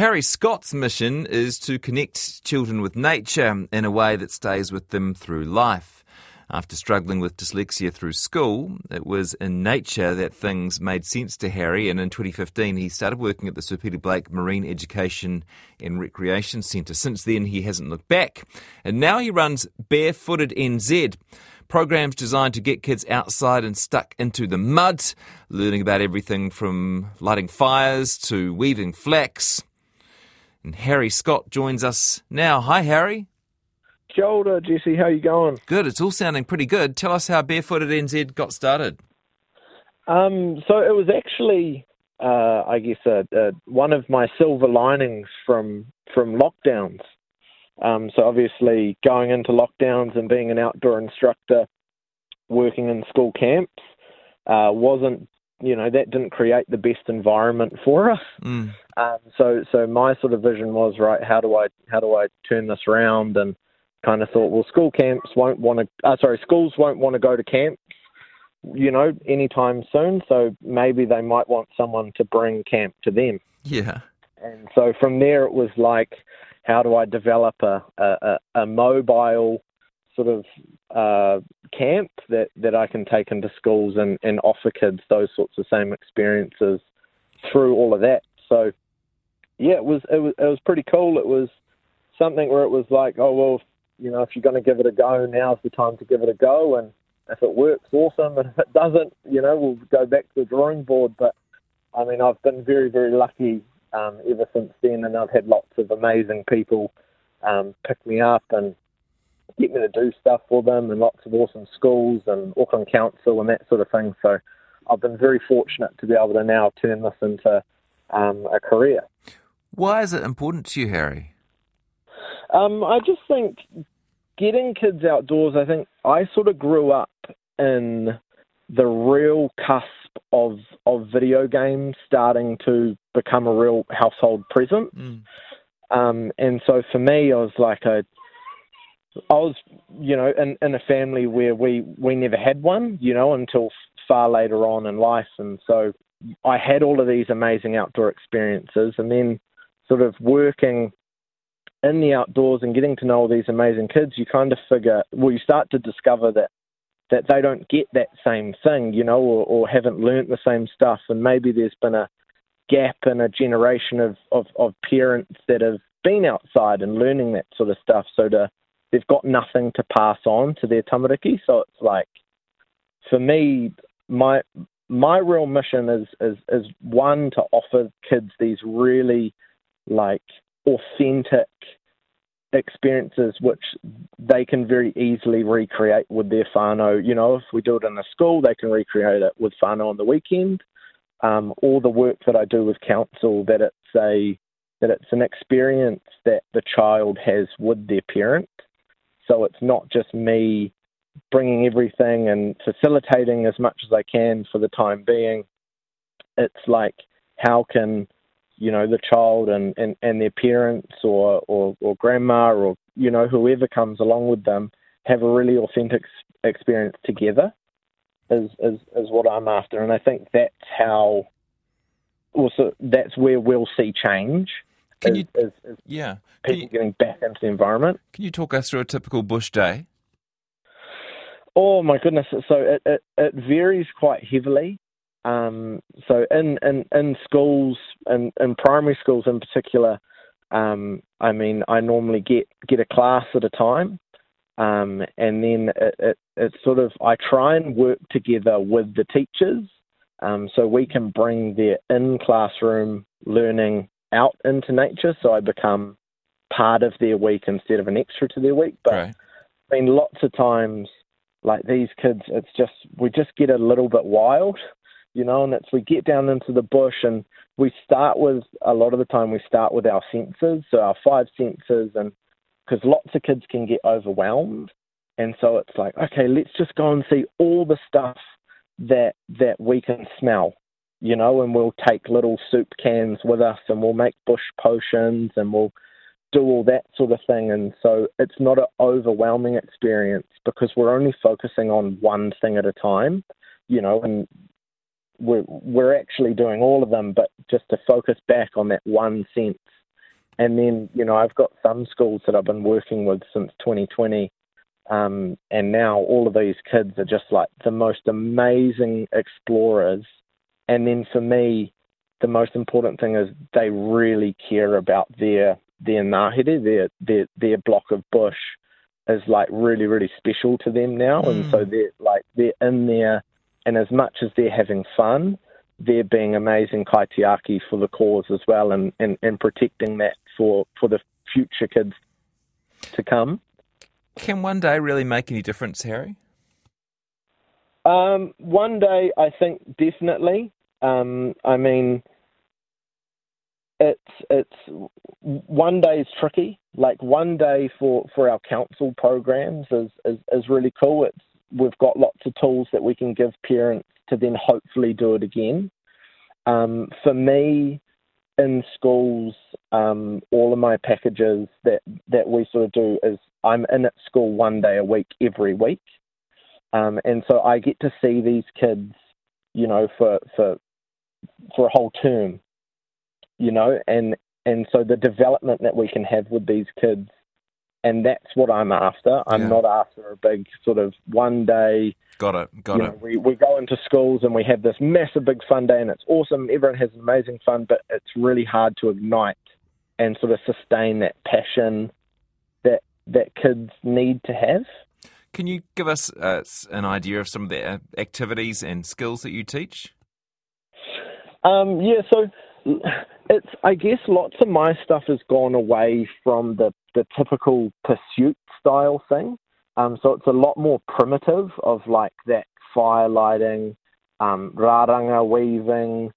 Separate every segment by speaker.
Speaker 1: Harry Scott's mission is to connect children with nature in a way that stays with them through life. After struggling with dyslexia through school, it was in nature that things made sense to Harry, and in 2015 he started working at the Sir Peter Blake Marine Education and Recreation Centre. Since then, he hasn't looked back, and now he runs Barefooted NZ. Programs designed to get kids outside and stuck into the mud, learning about everything from lighting fires to weaving flax. And Harry Scott joins us now. Hi, Harry.
Speaker 2: Kia ora, Jesse. How you going?
Speaker 1: Good. It's all sounding pretty good. Tell us how Barefooted NZ got started.
Speaker 2: Um, so it was actually, uh, I guess, uh, uh, one of my silver linings from from lockdowns. Um, so obviously, going into lockdowns and being an outdoor instructor, working in school camps, uh, wasn't you know that didn't create the best environment for us. Mm. Um, so so my sort of vision was right. How do I how do I turn this around and kind of thought, well, school camps won't want to, uh, sorry, schools won't want to go to camps, you know, anytime soon. So maybe they might want someone to bring camp to them.
Speaker 1: Yeah.
Speaker 2: And so from there, it was like, how do I develop a, a, a mobile sort of uh, camp that, that I can take into schools and, and offer kids those sorts of same experiences through all of that. So, yeah, it was it was it was pretty cool. It was something where it was like, oh well, you know, if you're going to give it a go, now's the time to give it a go. And if it works, awesome. And if it doesn't, you know, we'll go back to the drawing board. But I mean, I've been very, very lucky um, ever since then, and I've had lots of amazing people um, pick me up and get me to do stuff for them, and lots of awesome schools and Auckland Council and that sort of thing. So I've been very fortunate to be able to now turn this into um, a career.
Speaker 1: Why is it important to you, Harry?
Speaker 2: Um, I just think getting kids outdoors, I think I sort of grew up in the real cusp of of video games starting to become a real household presence. Mm. Um, and so for me, I was like a, I was, you know, in, in a family where we, we never had one, you know, until far later on in life. And so I had all of these amazing outdoor experiences and then sort of working in the outdoors and getting to know all these amazing kids, you kind of figure, well, you start to discover that that they don't get that same thing, you know, or, or haven't learnt the same stuff, and maybe there's been a gap in a generation of, of, of parents that have been outside and learning that sort of stuff, so to, they've got nothing to pass on to their tamariki. So it's like, for me, my my real mission is is is one to offer kids these really like authentic experiences which they can very easily recreate with their whānau. You know, if we do it in a school, they can recreate it with whānau on the weekend. Um, or the work that I do with council, that it's a that it's an experience that the child has with their parent. So it's not just me bringing everything and facilitating as much as I can for the time being. It's like how can you know the child and, and, and their parents or, or, or grandma or you know whoever comes along with them have a really authentic experience together is, is is what I'm after and I think that's how also that's where we'll see change
Speaker 1: can you, is, is yeah.
Speaker 2: People you, getting back into the environment.
Speaker 1: Can you talk us through a typical bush day?
Speaker 2: Oh my goodness. So it, it, it varies quite heavily. Um, so in, in, in schools and in, in primary schools in particular, um, I mean, I normally get, get a class at a time. Um, and then it, it, it, sort of, I try and work together with the teachers. Um, so we can bring their in classroom learning out into nature. So I become part of their week instead of an extra to their week. But right. I mean, lots of times, like these kids, it's just, we just get a little bit wild you know, and it's we get down into the bush and we start with a lot of the time we start with our senses, so our five senses, and because lots of kids can get overwhelmed, and so it's like, okay, let's just go and see all the stuff that that we can smell, you know, and we'll take little soup cans with us, and we'll make bush potions, and we'll do all that sort of thing, and so it's not an overwhelming experience because we're only focusing on one thing at a time, you know, and we're, we're actually doing all of them, but just to focus back on that one sense and then you know I've got some schools that I've been working with since 2020, um, and now all of these kids are just like the most amazing explorers. And then for me, the most important thing is they really care about their their ngahere, their their their block of bush is like really really special to them now, mm. and so they're like they're in there, and as much as they're having fun, they're being amazing kaitiaki for the cause as well, and, and, and protecting that for for the future kids to come.
Speaker 1: Can one day really make any difference, Harry?
Speaker 2: Um, one day, I think definitely. Um, I mean, it's it's one day is tricky. Like one day for, for our council programs is, is, is really cool. It's we've got lots of tools that we can give parents to then hopefully do it again. Um, for me, in schools, um, all of my packages that, that we sort of do is I'm in at school one day a week every week. Um, and so I get to see these kids, you know, for, for, for a whole term you know, and and so the development that we can have with these kids, and that's what I'm after. I'm yeah. not after a big sort of one day.
Speaker 1: Got it. Got it.
Speaker 2: Know, we we go into schools and we have this massive big fun day, and it's awesome. Everyone has amazing fun, but it's really hard to ignite and sort of sustain that passion that that kids need to have.
Speaker 1: Can you give us uh, an idea of some of the activities and skills that you teach?
Speaker 2: Um, yeah, so it's I guess lots of my stuff has gone away from the the typical pursuit style thing. Um, so it's a lot more primitive of like that fire lighting, um, raranga weaving,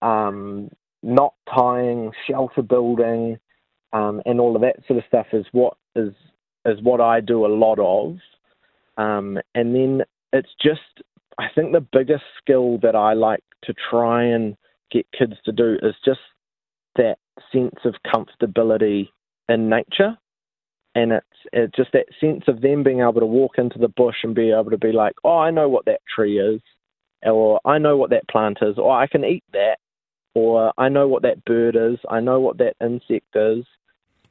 Speaker 2: um, knot tying, shelter building, um, and all of that sort of stuff is what is is what I do a lot of. Um, and then it's just I think the biggest skill that I like to try and get kids to do is just that sense of comfortability in nature. And it's, it's just that sense of them being able to walk into the bush and be able to be like, oh, I know what that tree is, or I know what that plant is, or I can eat that, or I know what that bird is, I know what that insect is,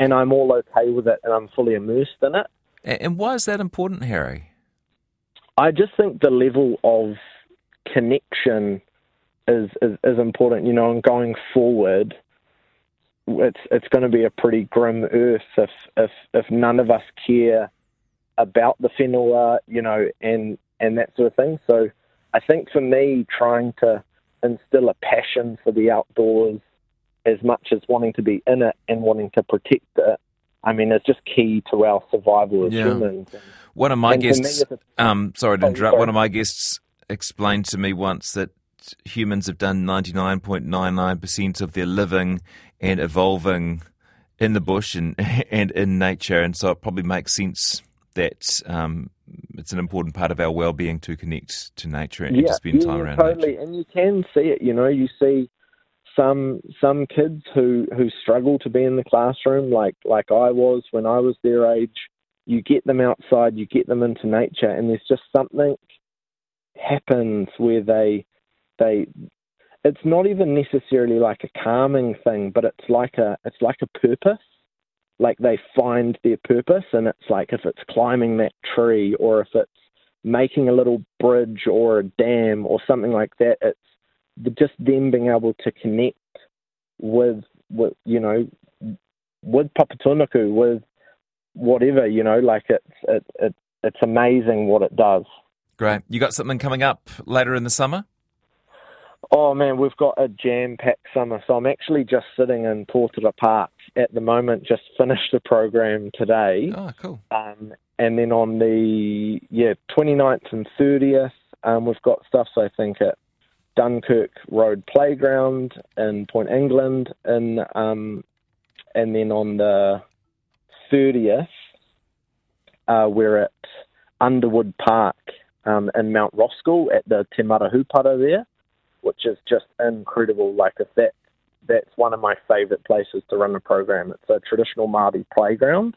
Speaker 2: and I'm all okay with it and I'm fully immersed in it.
Speaker 1: And why is that important, Harry?
Speaker 2: I just think the level of connection is, is, is important, you know, and going forward, it's it's going to be a pretty grim earth if if if none of us care about the whenua, you know, and and that sort of thing. So I think for me, trying to instill a passion for the outdoors as much as wanting to be in it and wanting to protect it, I mean, it's just key to our survival as yeah. humans. And,
Speaker 1: one of my guests, um, sorry to oh, interrupt, one of my guests explained to me once that humans have done 99.99% of their living and evolving in the bush and, and in nature. And so it probably makes sense that um, it's an important part of our well-being to connect to nature and
Speaker 2: yeah,
Speaker 1: to spend
Speaker 2: time
Speaker 1: yeah, around
Speaker 2: totally.
Speaker 1: nature.
Speaker 2: And you can see it. You know, you see some some kids who who struggle to be in the classroom, like like I was when I was their age. You get them outside, you get them into nature, and there's just something happens where they they it's not even necessarily like a calming thing, but it's like a it's like a purpose. Like they find their purpose, and it's like if it's climbing that tree, or if it's making a little bridge or a dam or something like that. It's just them being able to connect with with you know with Papatūānuku, with whatever you know. Like it's it, it it's amazing what it does.
Speaker 1: Great. You got something coming up later in the summer?
Speaker 2: Oh man, we've got a jam-packed summer. So I'm actually just sitting in Totara Park at the moment. Just finished the program today.
Speaker 1: Oh, cool.
Speaker 2: Um, and then on the yeah 29th and 30th, um, we've got stuff. So I think at Dunkirk Road Playground in Point England, and um, and then on the 30th, uh, we're at Underwood Park um, in Mount Roskill at the Te Marahupara there which is just incredible. Like if that that's one of my favourite places to run a program. It's a traditional Māori playground,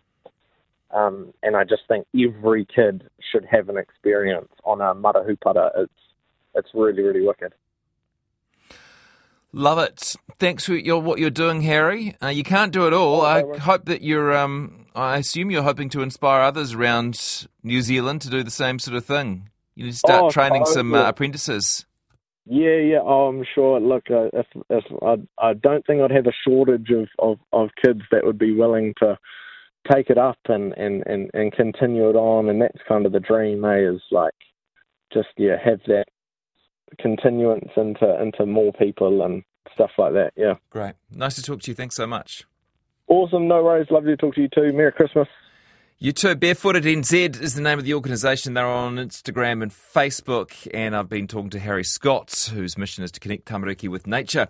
Speaker 2: um, and I just think every kid should have an experience on a marahupara. It's it's really really wicked.
Speaker 1: Love it. Thanks for your, what you're doing, Harry. Uh, you can't do it all.
Speaker 2: Oh,
Speaker 1: I hope that you're. Um, I assume you're hoping to inspire others around New Zealand to do the same sort of thing. You need to start
Speaker 2: Oh,
Speaker 1: training
Speaker 2: oh,
Speaker 1: some uh, apprentices.
Speaker 2: Yeah, yeah. Oh, I'm sure. Look, uh, if if I, I don't think I'd have a shortage of, of, of kids that would be willing to take it up and, and, and, and continue it on, and that's kind of the dream. Eh, is like just yeah, have that continuance into into more people and stuff like that. Yeah.
Speaker 1: Great. Nice to talk to you. Thanks so much.
Speaker 2: Awesome. No worries. Lovely to talk to you too. Merry Christmas.
Speaker 1: You too. Barefooted NZ is the name of the organisation. They're on Instagram and Facebook. And I've been talking to Harry Scott, whose mission is to connect tamariki with nature.